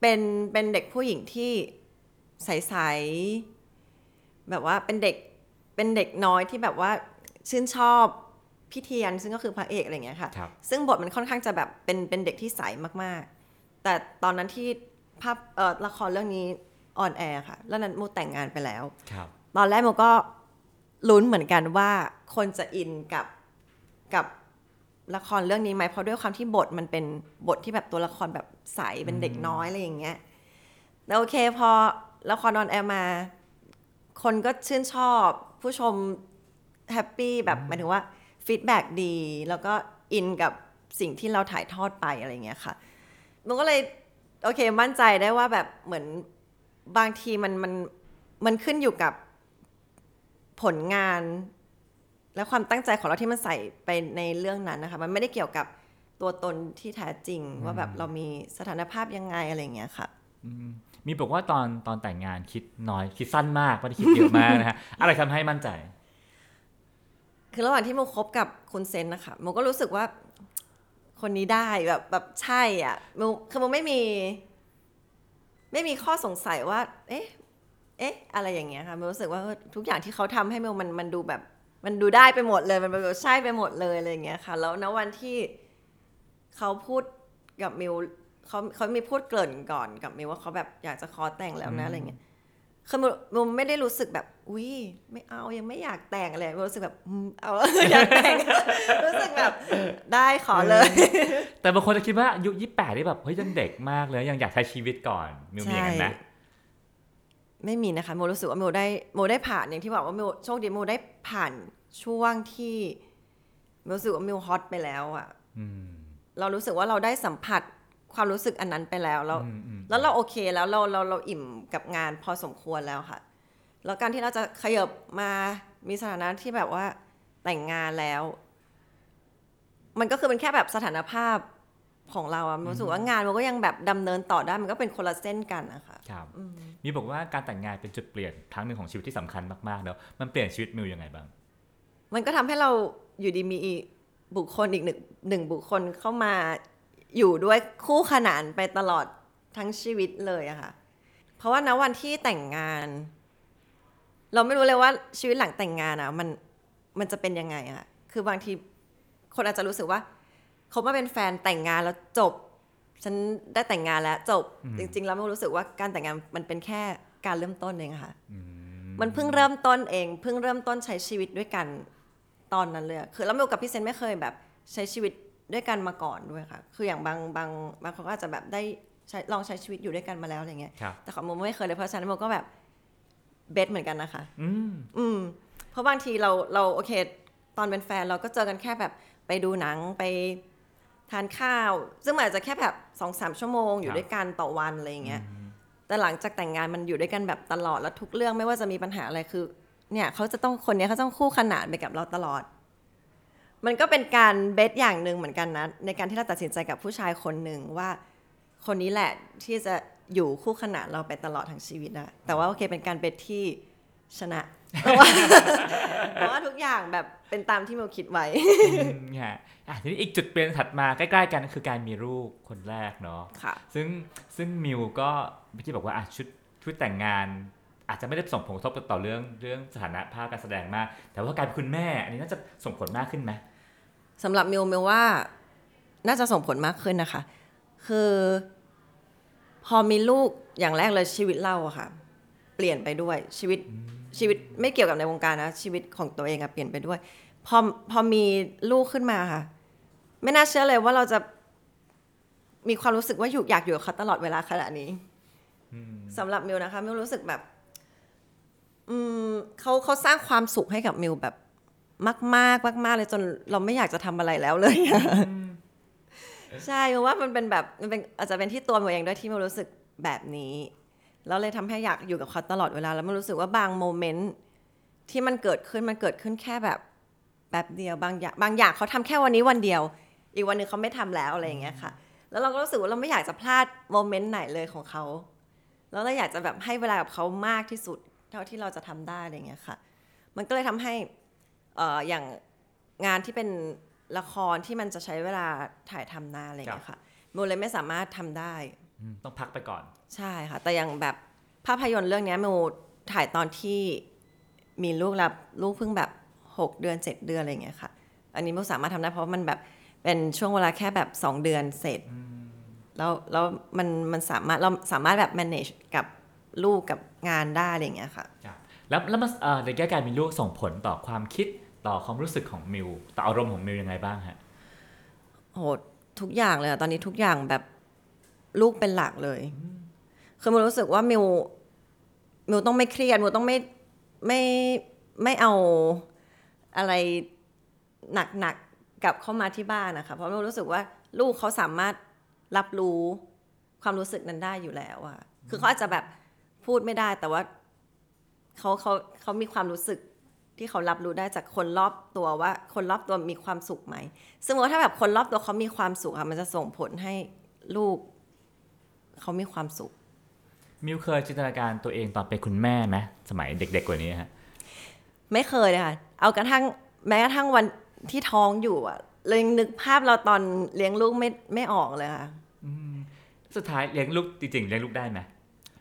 เป็นเป็นเด็กผู้หญิงที่ใสๆ แบบว่าเป็นเด็กเป็นเด็กน้อยที่แบบว่าชื่นชอบพี่เทียนซึ่งก็คือพระเอกอะไรอย่างเงี้ยค่ะครับซึ่งบทมันค่อนข้างจะแบบเป็นเป็นเด็กที่ใสมากๆ แต่ตอนนั้นที่ภาพเอ่อละครเรื่องนี้ on air ค่ะ แล้วนั้นมิวแต่งงานไปแล้วครับตอนแรกมิวก็ลุ้นเหมือนกันว่าคนจะอินกับกับละครเรื่องนี้ไหมเพราะด้วยความที่บทมันเป็นบทที่แบบตัวละครแบบใสเป็นเด็กน้อยอะไรอย่างเงี้ยแต่โอเคพอละคร on air มา คนก็ชื่นชอบ ผู้ชม happy แบบหมายถึงว่า feedback ดี แล้วก็อินกับสิ่งที่เราถ่ายทอดไปอะไรเงี้ยค่ะมันก็เลยโอเคมั่นใจได้ว่าแบบเหมือนบางทีมันมันมันขึ้นอยู่กับผลงาน และความตั้งใจของเราที่มันใส่ไปในเรื่องนั้นนะคะ มันไม่ได้เกี่ยวกับตัวตนที่แท้จริง ว่าแบบเรามีสถานภาพยังไงอะไรอย่างเงี้ยค่ะ มีบอกว่าตอนตอนแต่งงานคิดน้อยคิดสั้นมากไม่ได้คิดเยอะมากนะฮะอะไรทำให้มั่นใจ คือระหว่างที่โมคบกับคุณเซนนะคะโมก็รู้สึกว่าคนนี้ได้แบบแบบใช่อะโมคือโมไม่มี ไม่มีข้อสงสัยว่า เอ๊ะ เอ๊ะ อะไรอย่างเงี้ยค่ะโมรู้สึกว่าเออทุกอย่างที่เขาทำให้โมมันมันดูแบบ มันดูได้ไปหมดเลยมันแบบใช่ไปหมดเลยอะไรอย่างเงี้ยค่ะ แล้วณวันที่เขาพูดกับมิว เขาเขามีพูดเกริ่นก่อนกับมิวว่าเขาแบบอยากจะขอแต่งแล้วนะอะไรเงี้ยคือมิวมิวไม่ได้รู้สึกแบบอุ้ยไม่เอายังไม่อยากแต่งอะไรมิวรู้สึกแบบอืมเอาอยากแต่งรู้สึกแบบได้ขอเลย แต่บางคนจะคิดว่าอายุยี่แปดนี่แบบเฮ้ยยังเด็กมากเลยยังอยากใช้ชีวิตก่อนมิวมีอย่างนั้นไหมใช่ไม่มีนะคะโมรู้สึกว่าโมได้โมได้ผ่านอย่างที่บอกว่าโมโชคดีโมได้ผ่านช่วงที่โมรู้สึกว่าโมฮอตไปแล้วอะอืมเรารู้สึกว่าเราได้สัมผัส ความรู้สึกอันนั้นไปแล้วแล้วอืมอืมแล้วเราโอเคแล้วเราเราเราอิ่มกับงานพอสมควรแล้วค่ะ แล้วการที่เราจะขยับมามีสถานะที่แบบว่าแต่งงานแล้ว มันก็คือเป็นแค่แบบสถานภาพของเราอะรู้สึกว่างานมันก็ยังแบบดำเนินต่อได้มันก็เป็นคนละเส้นกันนะคะครับมีบอกว่าการแต่งงานเป็นจุดเปลี่ยนครั้งหนึ่งของชีวิตที่สำคัญมากๆเนอะมันเปลี่ยนชีวิตมิวยังไงบ้าง มันก็ทำให้เราอยู่ดีมีบุคคลอีกหนึ่งหนึ่งบุคคลเข้ามา อยู่ด้วยคู่ขนานไปตลอดทั้งชีวิตเลยอะค่ะ เพราะว่าณวันที่แต่งงาน เราไม่รู้เลยว่าชีวิตหลังแต่งงานอะมันมันจะเป็นยังไงอะคือบางทีคนอาจจะรู้สึกว่าเขามาเป็นแฟนแต่งงานแล้วจบ ฉันได้แต่งงานแล้วจบ จริง ๆ แล้วมันรู้สึกว่าการแต่งงานมันเป็นแค่การเริ่มต้นเองอะค่ะมันเพิ่งเริ่มต้นเอง เพิ่งเริ่มต้นใช้ชีวิตด้วยกันตอนนั้นเลยอะคือแล้วมิวกับพี่เซนไม่เคยแบบใช้ชีวิต ด้วยกันมาก่อนด้วยค่ะ คืออย่างบางบางบางคนก็อาจจะแบบได้ใช้ลองใช้ชีวิตอยู่ด้วยกันมาแล้วอะไรเงี้ยครับแต่ของมิวไม่เคยเลยเพราะฉะนั้นมิวก็แบบเบสเหมือนกันนะคะ อืมอืมเพราะบางทีเราเราโอเค ตอนเป็นแฟนเราก็เจอกันแค่แบบไปดูหนังไปทานข้าว ซึ่งมันอาจจะแค่แบบสองสามชั่วโมงอยู่ด้วยกันต่อวันอะไรอย่างเงี้ย แต่หลังจากแต่งงานมันอยู่ด้วยกันแบบตลอดแล้วทุกเรื่องไม่ว่าจะมีปัญหาอะไรคือ เนี่ยเขาจะต้องคนเนี้ยเขาต้องคู่ขนานไปกับเราตลอด มันก็เป็นการเบสอย่างหนึ่งเหมือนกันนะในการที่เราตัดสินใจกับผู้ชายคนหนึ่งว่า คนนี้แหละที่จะอยู่คู่ขนานเราไปตลอดทั้งชีวิตนะแต่ว่าโอเคเป็นการเบสที่ชนะเพราะว่าเพราะว่าทุกอย่างแบบเป็นตามที่มิวคิดไว้อืมฮะอะทีนี้อีกจุดเปลี่ยนถัดมาใกล้ๆกันก็คือการมีลูกคนแรกเนาะค่ะซึ่งซึ่งมิวก็เมื่อกี้บอกว่าอะชุดชุดแต่งงาน อาจจะไม่ได้ส่งผลกระทบต่อเรื่องเรื่องสถานะภาพการแสดงมาก แต่ว่าการเป็นคุณแม่ อันนี้น่าจะส่งผลมากขึ้นไหม สำหรับมิวมิวว่าน่าจะส่งผลมากขึ้นนะคะ คือ พอมีลูกอย่างแรกเลยชีวิตเราอะค่ะ เปลี่ยนไปด้วยชีวิตชีวิตไม่เกี่ยวกับในวงการนะชีวิตของตัวเองอะเปลี่ยนไปด้วยพอพอมีลูกขึ้นมาค่ะ ไม่น่าเชื่อเลยว่าเราจะมีความรู้สึกว่าอยู่อยากอยู่กับเขาตลอดเวลาขนาดนี้สำหรับมิวนะคะมิวรู้สึกแบบ อืมเขาเขาสร้างความสุขให้กับมิวแบบ มากมากมากมากๆเลยจนเราไม่อยากจะทำอะไรแล้วเลยอะใช่เพราะว่ามันเป็นแบบมันเป็นอาจจะเป็นที่ตัวมิวเองด้วยที่มิวรู้สึกแบบนี้แล้วเลยทำให้อยากอยู่กับเขาตลอดเวลา แล้วมันรู้สึกว่าบาง moment ที่มันเกิดขึ้นมันเกิดขึ้นแค่แบบแบบเดียวบางอย่างบางอย่างเขาทำแค่วันนี้วันเดียว อีกวันหนึงเขาไม่ทำแล้วอะไรอย่างเงี้ยค่ะ แล้วเราก็รู้สึกว่าเราไม่อยากจะพลาด moment ไหนเลยของเขาแล้วเราอยากจะแบบให้เวลากับเขามากที่สุด เท่าที่เราจะทำได้อะไรอย่างเงี้ยค่ะ มันก็เลยทำให้เอ่ออย่างงานที่เป็นละครที่มันจะใช้เวลาถ่ายทำนานอะไรอย่างเงี้ยค่ะมิวเลยไม่สามารถทำได้อืมต้องพักไปก่อน ใช่ค่ะ แต่อย่างแบบภาพยนตร์เรื่องเนี้ยมิวถ่ายตอนที่มีลูกแล้วลูกเพิ่งแบบ 6 เดือน 7 เดือนอะไรอย่างเงี้ยค่ะ อันนี้มิวสามารถทำได้เพราะมันแบบเป็นช่วงเวลาแค่แบบ 2 เดือนเสร็จแล้วแล้วมันมันสามารถเราสามารถแบบ manage กับลูกกับงานได้อะไรอย่างเงี้ยค่ะครับแล้วแล้วมันเอ่อในแง่การมีลูกส่งผลต่อความคิด ต่อความรู้สึกของมิวต่ออารมณ์ของมิวยังไงบ้างฮะโหทุกอย่างเลยอะตอนนี้ทุกอย่างแบบลูกเป็นหลักเลยคือมิวรู้สึกว่ามิวมิวต้องไม่เครียดมิวต้องไม่ไม่ไม่เอาอะไรหนักๆกลับเข้ามาที่บ้านนะคะเพราะมิวรู้สึกว่าลูกเขาสามารถรับรู้ความรู้สึกนั้นได้อยู่แล้วอะคือเขาอาจจะแบบพูดไม่ได้แต่ว่าเขาเขาเขามีความรู้สึก ที่เขารับรู้ได้จากคนรอบตัวว่า คนรอบตัวมีความสุขไหมสมมติว่าถ้าแบบคนรอบตัวเขามีความสุขค่ะมันจะส่งผลให้ลูก เขามีความสุข มิวเคยจินตนาการตัวเองตอนเป็นคุณแม่ไหมสมัยเด็ก ๆ กว่านี้ฮะไม่เคยเลยค่ะเอากระทั่งแม้กระทั่งวันที่ท้องอยู่อะเลยยังนึกภาพเราตอนเลี้ยงลูกไม่ไม่ออกเลยค่ะสุดท้ายเลี้ยงลูกจริงๆเลี้ยงลูกได้ไหม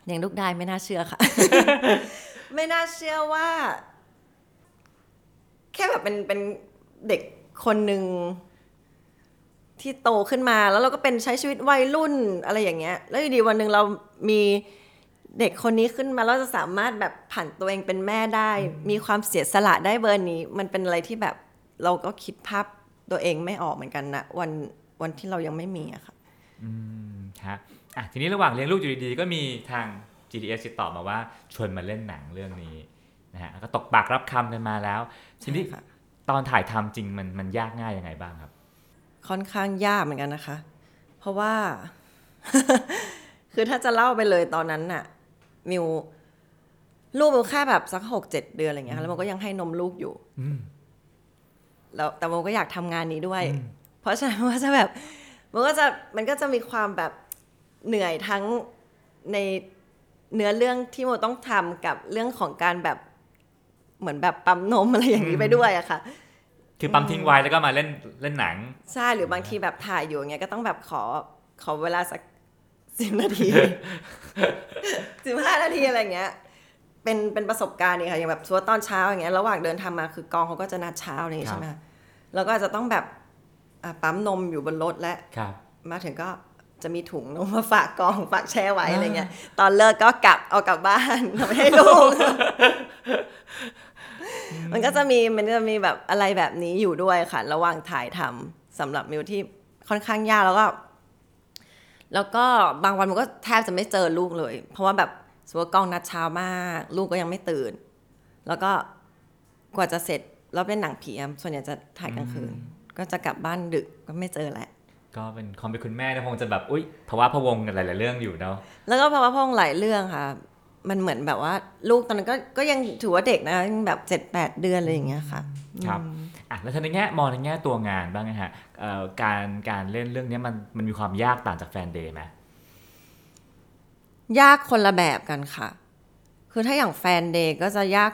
เลี้ยงลูกได้ไม่น่าเชื่อค่ะ ไม่น่าเชื่อว่า แค่แบบเป็นเป็นเด็กคนหนึ่งที่โตขึ้นมาแล้วเราก็เป็นใช้ชีวิตวัยรุ่นอะไรอย่างเงี้ย แล้วอยู่ดีวันหนึ่งเรามีเด็กคนนี้ขึ้นมาแล้วจะสามารถแบบผันตัวเองเป็นแม่ได้ มีความเสียสละได้เบอร์นี้ มันเป็นอะไรที่แบบเราก็คิดภาพตัวเองไม่ออกเหมือนกันนะวันวันที่เรายังไม่มีอะค่ะอืมครับอะทีนี้ระหว่างเลี้ยงลูกอยู่ดีๆก็มีทาง GDS ติดต่อมาว่าชวนมาเล่นหนังเรื่องนี้ นะฮะแล้วก็ตกปากรับคำกันมาแล้วทีนี้ใช่ค่ะตอนถ่ายทำจริงมันมันยากง่ายยังไงบ้างครับ ค่อนข้างยากเหมือนกันนะคะ เพราะว่า คือถ้าจะเล่าไปเลยตอนนั้นน่ะ มิวลูกมิวแค่แบบสักหกเจ็ดเดือนอะไรเงี้ยค่ะแล้วมันก็ยังให้นมลูกอยู่อืมแล้วแต่มิวก็อยากทำงานนี้ด้วยอืมเพราะฉะนั้นมันก็จะแบบมันก็จะมันก็จะมีความแบบเหนื่อยทั้งในเนื้อเรื่องที่โมต้องทำกับเรื่องของการแบบ เหมือนแบบปั๊มนมอะไรอย่างนี้ไปด้วยอะค่ะ คือปั๊มทิ้งไว้แล้วก็มาเล่นเล่นหนัง ใช่หรือบางทีแบบถ่ายอยู่อย่างเงี้ยก็ต้องแบบขอขอเวลาสักสิบนาทีสิบห้านาทีอะไรเงี้ยเป็นเป็นประสบการณ์นี่ค่ะอย่างแบบสมมติว่าตอนเช้าอย่างเงี้ยระหว่างเดินทางมาคือกองเขาก็จะนัดเช้าอะไรอย่างงี้ครับใช่ไหมแล้วก็อาจจะต้องแบบอะปั๊มนมอยู่บนรถและครับมาถึงก็จะมีถุงนมมาฝากกองฝากแช่ไว้อะไรเงี้ย ตอนเลิกก็กลับเอากลับบ้านเอาไปให้ลูก มันก็จะมีมันจะมีแบบอะไรแบบนี้อยู่ด้วยค่ะ ระหว่างถ่ายทำสำหรับมิวที่ค่อนข้างยากแล้วก็ แล้วก็บางวันมันก็แทบจะไม่เจอลูกเลย เพราะว่าแบบสมมติว่ากล้องนัดเช้ามาก ลูกก็ยังไม่ตื่น แล้วก็กว่าจะเสร็จแล้วเป็นหนังผีอะส่วนใหญ่จะถ่ายกลางคืน ก็จะกลับบ้านดึกก็ไม่เจอแหละก็เป็นความเป็นคุณแม่นะคงจะแบบ อุ้ยภาวะพะวงกันหลาย ๆ เรื่องอยู่เนาะแล้วก็เพราะว่าพ่องหลายเรื่องค่ะ มันเหมือนแบบว่า ลูกตอนนั้นก็ก็ยังถือว่าเด็กนะยังแบบเจ็ดแปดเดือนอะไรอย่างเงี้ยค่ะครับอะแล้วทีในแง่มองในแง่ตัวงานบ้างนะฮะเอ่อการการเล่นเรื่องนี้มันมันมีความยากต่างจากแฟนเดย์ไหมยากคนละแบบกันค่ะ คือถ้าอย่างแฟนเดย์ก็จะยาก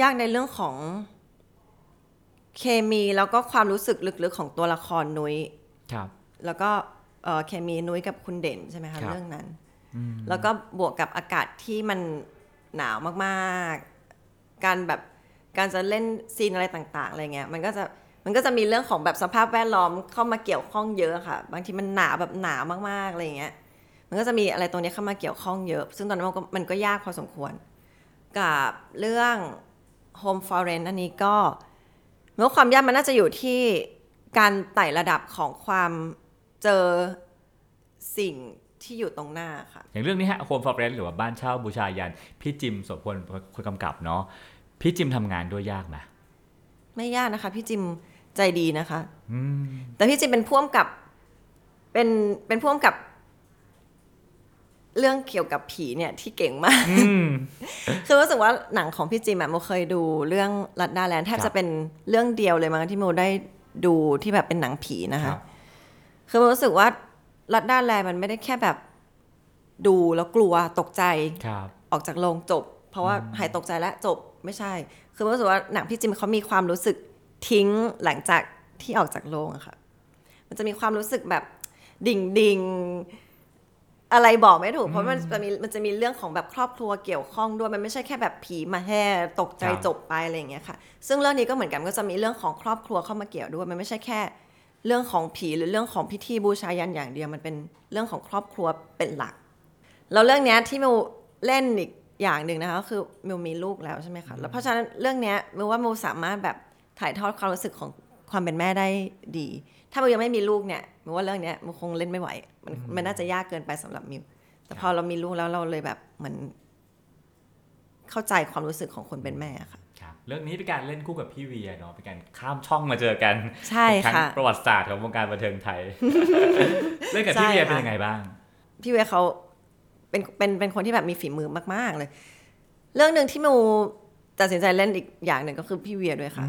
ยากในเรื่องของเคมีแล้วก็ความรู้สึกลึกๆของตัวละครนุ้ยครับ แล้วก็เอ่อเคมีนุ้ยกับคุณเด่นใช่ไหมคะครับเรื่องนั้น แล้วก็บวกกับอากาศที่มันหนาวมากๆ การแบบการจะเล่นซีนอะไรต่างๆอะไรเงี้ยมันก็จะมันก็จะมีเรื่องของแบบสภาพแวดล้อมเข้ามาเกี่ยวข้องเยอะค่ะ บางทีมันหนาวแบบหนาวมากๆอะไรเงี้ยมันก็จะมีอะไรตรงนี้เข้ามาเกี่ยวข้องเยอะ ซึ่งตอนนั้นมันก็มันก็ยากพอสมควร กับเรื่อง Home for Rent อันนี้ก็เมื่อความยากมันน่าจะอยู่ที่การไต่ระดับของความเจอสิ่ง ที่อยู่ตรงหน้าค่ะ อย่างเรื่องนี้ฮะ Home for Rent หรือว่าบ้านเช่าบูชายัน พี่จิมโสพลเป็นคนกำกับเนาะพี่จิมทำงานด้วยยากไหมไม่ยากนะคะ พี่จิมใจดีนะคะอืมแต่พี่จิมเป็นพ่วงกับ เป็นเป็นพ่วงกับ เรื่องเกี่ยวกับผีเนี่ยที่เก่งมากอืมคือรู้สึกว่าหนังของพี่จิมอะโมเคยดูเรื่องลัดดาแลนด์แทบครับจะเป็นเรื่องเดียวเลยมั้งที่โมได้ดูที่แบบเป็นหนังผีนะคคะรับคือโมรู้สึกว่า ลัดดาแลนด์มันไม่ได้แค่แบบ ดูแล้วกลัวตกใจครับออกจากโรงจบ เพราะว่าหายตกใจแล้วจบไม่ใช่ คือรู้สึกว่าหนังพี่จิมเขามีความรู้สึกทิ้งหลังจากที่ออกจากโรงอะค่ะ มันจะมีความรู้สึกแบบดิ่งดิงๆอะไรบอกไม่ถูก เพราะมันจะมีมันจะมีเรื่องของแบบครอบครัวเกี่ยวข้องด้วยมันไม่ใช่แค่แบบผีมาแห่ตกใจครับจบไปอะไรอย่างเงี้ยค่ะ ซึ่งเรื่องนี้ก็เหมือนกันก็จะมีเรื่องของครอบครัวเข้ามาเกี่ยวด้วยมันไม่ใช่แค่ เรื่องของผีหรือเรื่องของพิธีบูชายันอย่างเดียวมันเป็นเรื่องของครอบครัวเป็นหลัก แล้วเรื่องเนี้ยที่มิวเล่นอีกอย่างหนึ่งนะคะก็คือมิวมีลูกแล้วใช่ไหมคะแล้วเพราะฉะนั้นเรื่องเนี้ยมิวว่ามิวสามารถแบบถ่ายทอดความรู้สึกของความเป็นแม่ได้ดี ถ้ามิวยังไม่มีลูกเนี่ยมิวว่าเรื่องเนี้ยมิวคงเล่นไม่ไหว มันมันน่าจะยากเกินไปสำหรับมิวแต่พอเรามีลูกแล้วเราเลยแบบเหมือนเข้าใจความรู้สึกของคนเป็นแม่ค่ะครับ เรื่องนี้เป็นการเล่นคู่กับพี่เวียเนาะเป็นการข้ามช่องมาเจอกันใช่เป็นรั้งค่ะประวัติศาสตร์ของวงการบันเทิงไทย เล่นกับพี่ใช่เวียค่ะเป็นยังไงบ้าง พี่เวยเขาเป็นเป็นเป็นคนที่แบบมีฝีมือมาก ๆ เลย เรื่องหนึ่งที่มิวตัดสินใจเล่นอีกอย่างหนึ่งก็คือพี่เวียด้วยค่ะ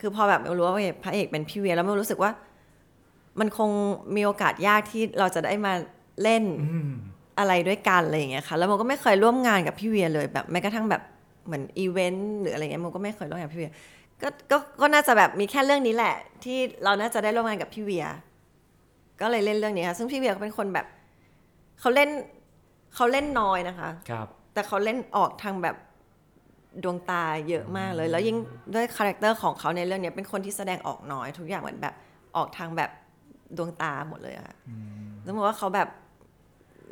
คือพอแบบมิวรู้ว่าพระเอกเป็นพี่เวียแล้วมิวรู้สึกว่า มันคงมีโอกาสยากที่เราจะได้มาเล่นอืมอะไรด้วยกันอะไรอย่างเงี้ยค่ะ แล้วมิวก็ไม่เคยร่วมงานกับพี่เวียเลยแบบแม้กระทั่งแบบ เหมือนอีเวนต์หรืออะไรเงี้ยมิวก็ไม่เคยร่วมงานกับพี่เวียก็ก็ก็น่าจะแบบมีแค่เรื่องนี้แหละ ที่เราน่าจะได้ร่วมงานกับพี่เวีย ก็เลยเล่นเรื่องนี้ค่ะซึ่งพี่เวียก็เป็นคนแบบเขาเล่นเขาเล่นน้อยนะคะ ครับ แต่เขาเล่นออกทางแบบดวงตาเยอะมากเลย แล้วยิ่งด้วย character ของเขาในเรื่องเนี้ยเป็นคนที่แสดงออกน้อย ทุกอย่างเหมือนแบบออกทางแบบดวงตาหมดเลยอะค่ะต้องบอกว่าเขาแบบ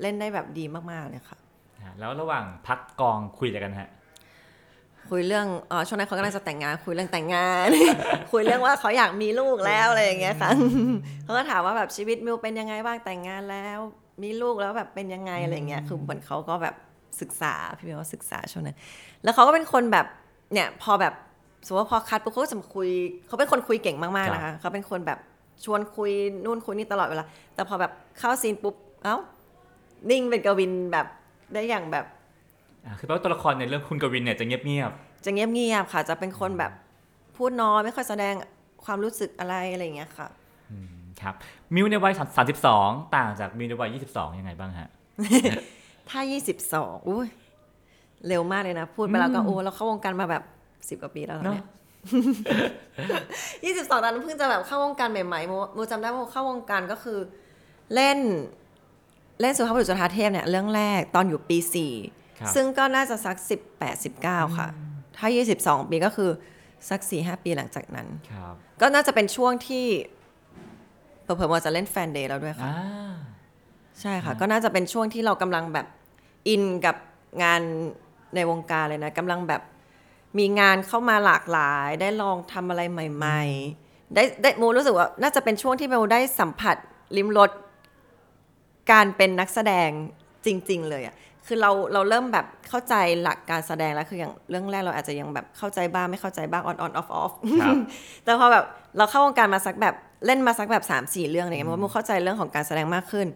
เล่นได้แบบดีมากๆเลยค่ะอะแล้วระหว่างพักกองคุยอะไรกันฮะ คุยเรื่องอ๋อช่วงนั้นเขากำลังจะแต่งงาน คุยเรื่องแต่งงาน คุยเรื่องว่าเขาอยากมีลูกแล้วอะไรอย่างเงี้ยค่ะเขาก็ถามว่าแบบชีวิตมิวเป็นยังไงบ้างแต่งงานแล้ว มีลูกแล้วแบบเป็นยังไงอะไรเงี้ยคือเหมือนเขาก็แบบศึกษาพี่มิวก็ศึกษาช่วงนั้น แล้วเขาก็เป็นคนแบบเนี่ยพอแบบสมมติว่าพอคัดปุ๊บเขาก็จะมาคุยเขาเป็นคนคุยเก่งมากๆนะคะเขาเป็นคนแบบชวนคุยนู่นคุยนี่ตลอดเวลาแต่พอแบบเข้าซีนปุ๊บเอ้านิ่งเป็นกวินแบบได้อย่างแบบอะ คือแปลว่าตัวละครในเรื่องคุณกวินเนี่ยจะเงียบจะเงียบๆค่ะ จะเป็นคนแบบพูดน้อยไม่ค่อยแสดงความรู้สึกอะไรอะไรอย่างเงี้ยค่ะๆอืมครับมิวในวัย32ต่างจากมิวในวัย22ยังไงบ้างฮะถ้า22อุ้ยเร็วมากเลยนะ พูดไปแล้วก็โอ้เราเข้าวงการมาแบบสิบ10กว่าปีแล้วเนอะเนี่ยยี่สิบสองตอนนั้นเพิ่งจะแบบเข้าวงการใหม่ๆโมโมจำได้ว่าโมเข้าวงการก็คือเล่น เล่นสุภาพบุรุษจุฑาเทพเนี่ยเรื่องแรกตอนอยู่ปีสี่ครับ ซึ่งก็น่าจะสักสิบแปดสิบเก้าค่ะ ถ้ายี่สิบสองปีก็คือสักสี่ห้าปีหลังจากนั้นครับก็น่าจะเป็นช่วงที่เผลอๆว่าจะเล่นแฟนเดย์แล้วด้วยค่ะอ่าใช่ค่ะ ก็น่าจะเป็นช่วงที่เรากำลังแบบอินกับงานในวงการเลยนะกำลังแบบมีงานเข้ามาหลากหลาย ได้ลองทำอะไรใหม่ ๆ ได้ได้โมรู้สึกว่าน่าจะเป็นช่วงที่โมได้สัมผัสลิ้มรสการเป็นนักแสดงจริง ๆ เลยอะคือเราเราเริ่มแบบเข้าใจหลักการแสดงแล้วคืออย่างเรื่องแรกเราอาจจะยังแบบเข้าใจบ้างไม่เข้าใจบ้าง on on off off ครับแต่พอแบบเราเข้าวงการมาสักแบบเล่นมาสักแบบ3ามสี่เรื่องอะไรเงี้ยมันเข้าใจเรื่องของการแสดงมากขึ้น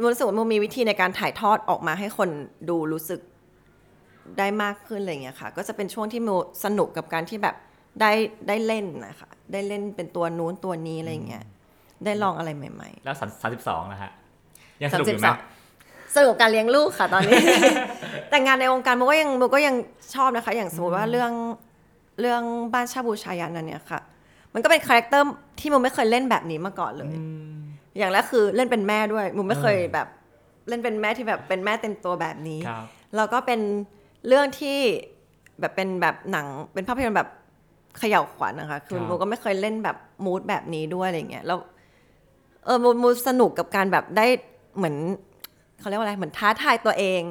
มันรู้สึกว่ามันมีวิธีในการถ่ายทอดออกมาให้คนดูรู้สึกได้มากขึ้นอะไรเงี้ยค่ะ ก็จะเป็นช่วงที่มิวสนุกกับการที่แบบได้ได้เล่นนะคะได้เล่นเป็นตัวนู้นตัวนี้อะไรเงี้ยได้ลองอะไรใหม่ ๆ แล้ว32นะฮะยังสนุกอยู่ไหม สนุกกับการเลี้ยงลูกค่ะตอนนี้ แต่งานในวงการมันก็ยังมันก็ยังชอบนะคะ อย่างสมมติว่าเรื่องเรื่องบ้านชาบูชายันนั่นเนี่ยค่ะ มันก็เป็น characterที่มันไม่เคยเล่นแบบนี้มาก่อนเลย อย่างแรกคือเล่นเป็นแม่ด้วยมุมไม่เคยแบบเล่นเป็นแม่ที่แบบเป็นแม่เต็มตัวแบบนี้ครับแล้วก็เป็นเรื่องที่แบบเป็นแบบหนังเป็นภาพยนตร์แบบเขย่าวขวัญนะคะ คือครับโมก็ไม่เคยเล่นแบบมูดแบบนี้ด้วยอะไรเงี้ยแล้วเออโมโมสนุกกับการแบบได้เหมือน เขาเรียกว่าอะไรเหมือนท้าทายตัวเอง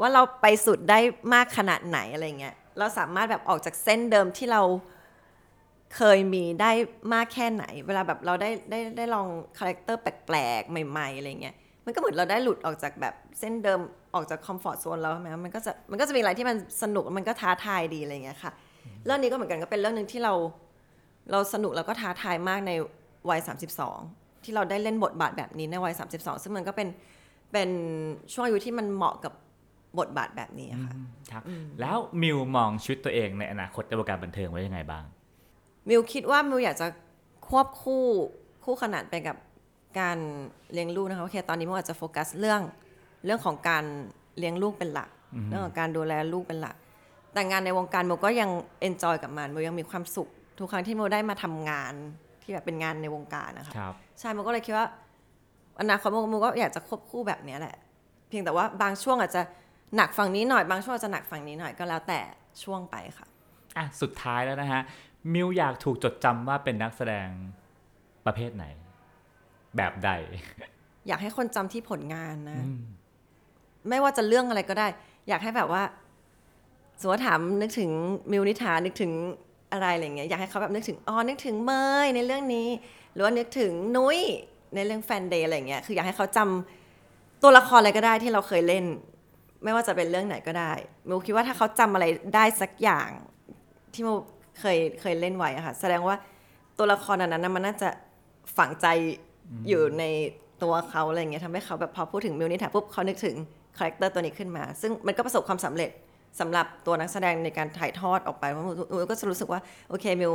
ว่าเราไปสุดได้มากขนาดไหนอะไรเงี้ยเราสามารถแบบออกจากเส้นเดิมที่เราเคยมีได้มากแค่ไหน เวลาแบบเราได้ได้ได้ลอง character แปลกๆ ใหม่ๆอะไรเงี้ยมันก็เหมือนเราได้หลุดออกจากแบบเส้นเดิมออกจาก comfort zone แล้วใช่ไหมมันก็จะมันก็จะมีอะไรที่มันสนุกมันก็ท้าทายดีอะไรเงี้ยค่ะ เรื่องนี้ก็เหมือนกันก็เป็นเรื่องหนึ่งที่เรา เราสนุกแล้วก็ท้าทายมากในวัย 32 ที่เราได้เล่นบทบาทแบบนี้ในวัย 32 ซึ่งมันก็เป็น เป็นช่วงอายุที่มันเหมาะกับบทบาทแบบนี้อะค่ะครับ แล้วมิวมองชีวิตตัวเองในอนาคตในวงการบันเทิงไว้ยังไงบ้าง มิวคิดว่ามิวอยากจะควบคู่คู่ขนานไปกับการเลี้ยงลูกนะคะโอเคตอนนี้มิวอาจจะโฟกัสเรื่องเรื่องของการเลี้ยงลูกเป็นหลัก เรื่องของการดูแลลูกเป็นหลัก แต่งานในวงการมิวก็ยัง enjoy กับมันมิวยังมีความสุข ทุกครั้งที่มิวได้มาทำงานที่แบบเป็นงานในวงการนะคะครับใช่มิวก็เลยคิดว่า อนาคตมิวมิวก็อยากจะควบคู่แบบเนี้ยแหละ เพียงแต่ว่าบางช่วงอาจจะหนักฝั่งนี้หน่อยบางช่วงอาจจะหนักฝั่งนี้หน่อยก็แล้วแต่ช่วงไปค่ะอะสุดท้ายแล้วนะฮะมิวอยากถูกจดจำว่าเป็นนักแสดงประเภทไหน แบบใด อยากให้คนจำที่ผลงานนะ ไม่ว่าจะเรื่องอะไรก็ได้ อยากให้แบบว่าสมมติว่าถามนึกถึงมิวนิธานึกถึงอะไรอะไรเงี้ยอยากให้เขาแบบนึกถึงอ๋อนึกถึงเมยในเรื่องนี้ หรือว่านึกถึงนุ้ย ในเรื่องแฟนเดย์อะไรเงี้ยคืออยากให้เขาจำตัวละครอะไรก็ได้ที่เราเคยเล่น ไม่ว่าจะเป็นเรื่องไหนก็ได้มิวคิดว่าถ้าเขาจำอะไรได้สักอย่างที่มิวเคยเคยเล่นไว้อะค่ะแสดงว่าตัวละครอันนั้นนะมันน่าจะฝังใจอยู่ในตัวเขาอะไรอย่างเงี้ยทำให้เขาแบบพอพูดถึงมิวนิษฐาปุ๊บเขานึกถึง character ตัวนี้ขึ้นมา ซึ่งมันก็ประสบความสำเร็จสำหรับตัวนักแสดงในการถ่ายทอดออกไปว่ามิวมิวก็จะรู้สึกว่าโอเคมิว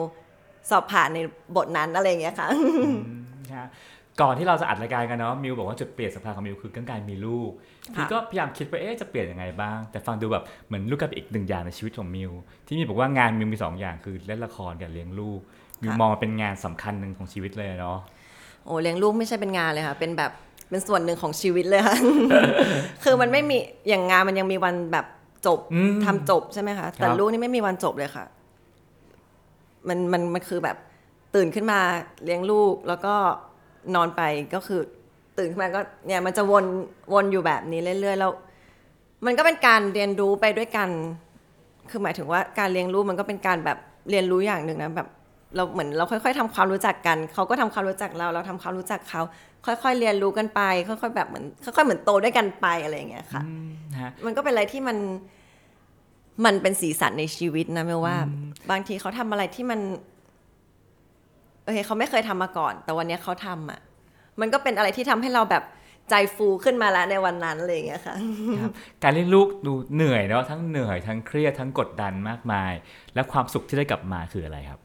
สอบผ่านในบทนั้นอะไรอย่างเงี้ยค่ะนะฮะ ก่อนที่เราจะอัดรายการกันเนาะมิวบอกว่าจุดเปลี่ยนสำคัญของมิวคือเรื่องการมีลูกค่ะพี่ก็พยายามคิดว่าเอ๊ะจะเปลี่ยนยังไงบ้าง แต่ฟังดูแบบเหมือนลูกกับอีกหนึ่งอย่างในชีวิตของมิวที่มิวบอกว่างานมิวมีสองอย่างคือเล่นละครกับเลี้ยงลูกมิวมองมันเป็นงานสำคัญหนึ่งของชีวิตเลยเนาะโอ้เลี้ยงลูกไม่ใช่เป็นงานเลยค่ะ เป็นแบบเป็นส่วนหนึ่งของชีวิตเลยค่ะคือมันไม่มีอย่างงานมันยังมีวันแบบจบอืมทำจบใช่ไหมคะแต่ครับลูกนี่ไม่มีวันจบเลยค่ะ มันมันมันคือแบบตื่นขึ้นมาเลี้ยงลูกแล้วก็ นอนไปก็คือตื่นขึ้นมาก็เนี่ยมันจะวนวนอยู่แบบนี้เรื่อยๆแล้วมันก็เป็นการเรียนรู้ไปด้วยกัน คือหมายถึงว่าการเลี้ยงลูกมันก็เป็นการแบบเรียนรู้อย่างหนึ่งนะแบบเราเหมือนเราค่อย ๆทำความรู้จักกัน เขาก็ทำความรู้จักเรา เราทำความรู้จักเขา ค่อย ๆ เรียนรู้กันไป ค่อย ๆ แบบเหมือนค่อยๆเหมือนโตด้วยกันไปอะไรอย่างเงี้ยค่ะอืมนะฮะมันก็เป็นอะไรที่มันมันเป็นสีสันในชีวิตนะไม่ว่า บางทีเขาทำอะไรที่มัน โอเคเขาไม่เคยทำมาก่อน แต่วันเนี้ยเขาทำอะ มันก็เป็นอะไรที่ทำให้เราแบบใจฟูขึ้นมาแล้วในวันนั้นอะไรอย่างเงี้ยค่ะครับการเลี้ยงลูกดูเหนื่อยเนาะทั้งเหนื่อยทั้งเครียดทั้งกดดันมากมาย และความสุขที่ได้กลับมาคืออะไรครับ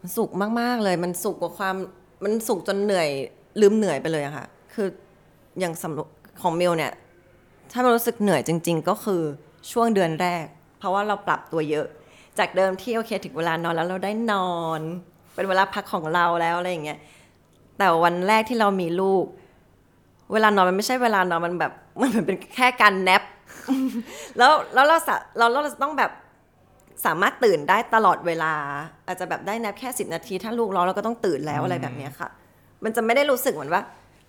มันสุขมากๆเลย มันสุขกว่าความมันสุขจนเหนื่อยลืมเหนื่อยไปเลยอะค่ะ คืออย่างสำหรับของมิวเนี่ย ถ้ามันรู้สึกเหนื่อยจริง ๆ ก็คือช่วงเดือนแรก เพราะว่าเราปรับตัวเยอะ จากเดิมที่โอเคถึงเวลานอนแล้วเราได้นอน เป็นเวลาพักของเราแล้วอะไรอย่างเงี้ยแต่วันแรกที่เรามีลูก เวลานอนมันไม่ใช่เวลานอนมันแบบมันเหมือนเป็นแค่การแนปแล้วแล้วเราสะเราเราต้องแบบสามารถตื่นได้ตลอดเวลา อาจจะแบบได้นับแค่สิบนาที ถ้าลูกร้องเราก็ต้องตื่นแล้วอะไรแบบเนี้ยค่ะ มันจะไม่ได้รู้สึกเหมือนว่า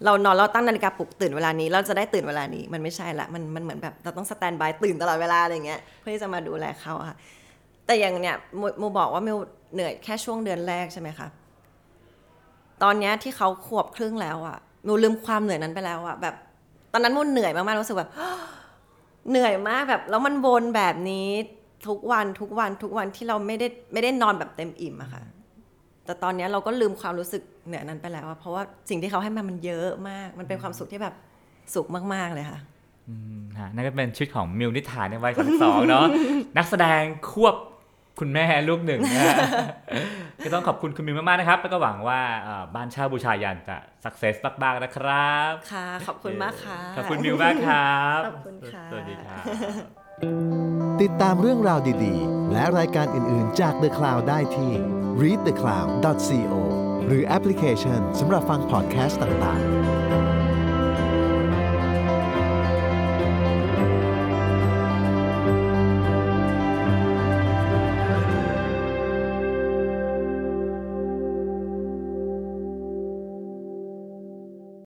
เรานอนเราตั้งนาฬิกาปลุกตื่นเวลานี้ เราจะได้ตื่นเวลานี้มันไม่ใช่ละมันมันเหมือนแบบเราต้องสแตนบายตื่นตลอดเวลาอะไรเงี้ยเพื่อที่จะมาดูแลเขาอะค่ะ แต่อย่างเนี้ยมโมบอกว่ามิวเหนื่อยแค่ช่วงเดือนแรกใช่ไหมคะตอนเนี้ยที่เขาขวบครึ่งแล้วอะมิวลืมความเหนื่อยนั้นไปแล้วอะแบบ ตอนนั้นมิวเหนื่อยมากๆรู้สึกแบบเหนื่อยมากแบบ แล้วมันวนแบบนี้ทุกวันทุกวันทุกวันที่เราไม่ได้ไม่ได้นอนแบบเต็มอิ่มอะค่ะ แต่ตอนนี้เราก็ลืมความรู้สึกเหนื่อยนั้นไปแล้วอะเพราะว่าสิ่งที่เขาให้มามันเยอะมาก มันเป็นความสุขที่แบบสุขมาก ๆเลยค่ะอืมฮะนั่นก็เป็นชีวิตของมิวนิธานในวัยสองเนาะนักแสดงควบ คุณแม่ลูกหนึ่งนะฮะก็ต้องขอบคุณคุณมิวมากๆนะครับ แล้วก็หวังว่าเอ่อบ้านเช่าบูชายันจะสักเซสบ้างๆนะครับ ค่ะ ขอบคุณมากค่ะ ขอบคุณมิวมากครับ ขอบคุณค่ะ สวัสดีครับ ติดตามเรื่องราวดีๆ และรายการอื่นๆ จาก The Cloud ได้ที่ readthecloud.co หรือแอปพลิเคชันสำหรับฟังพอดแคสต์ต่างๆ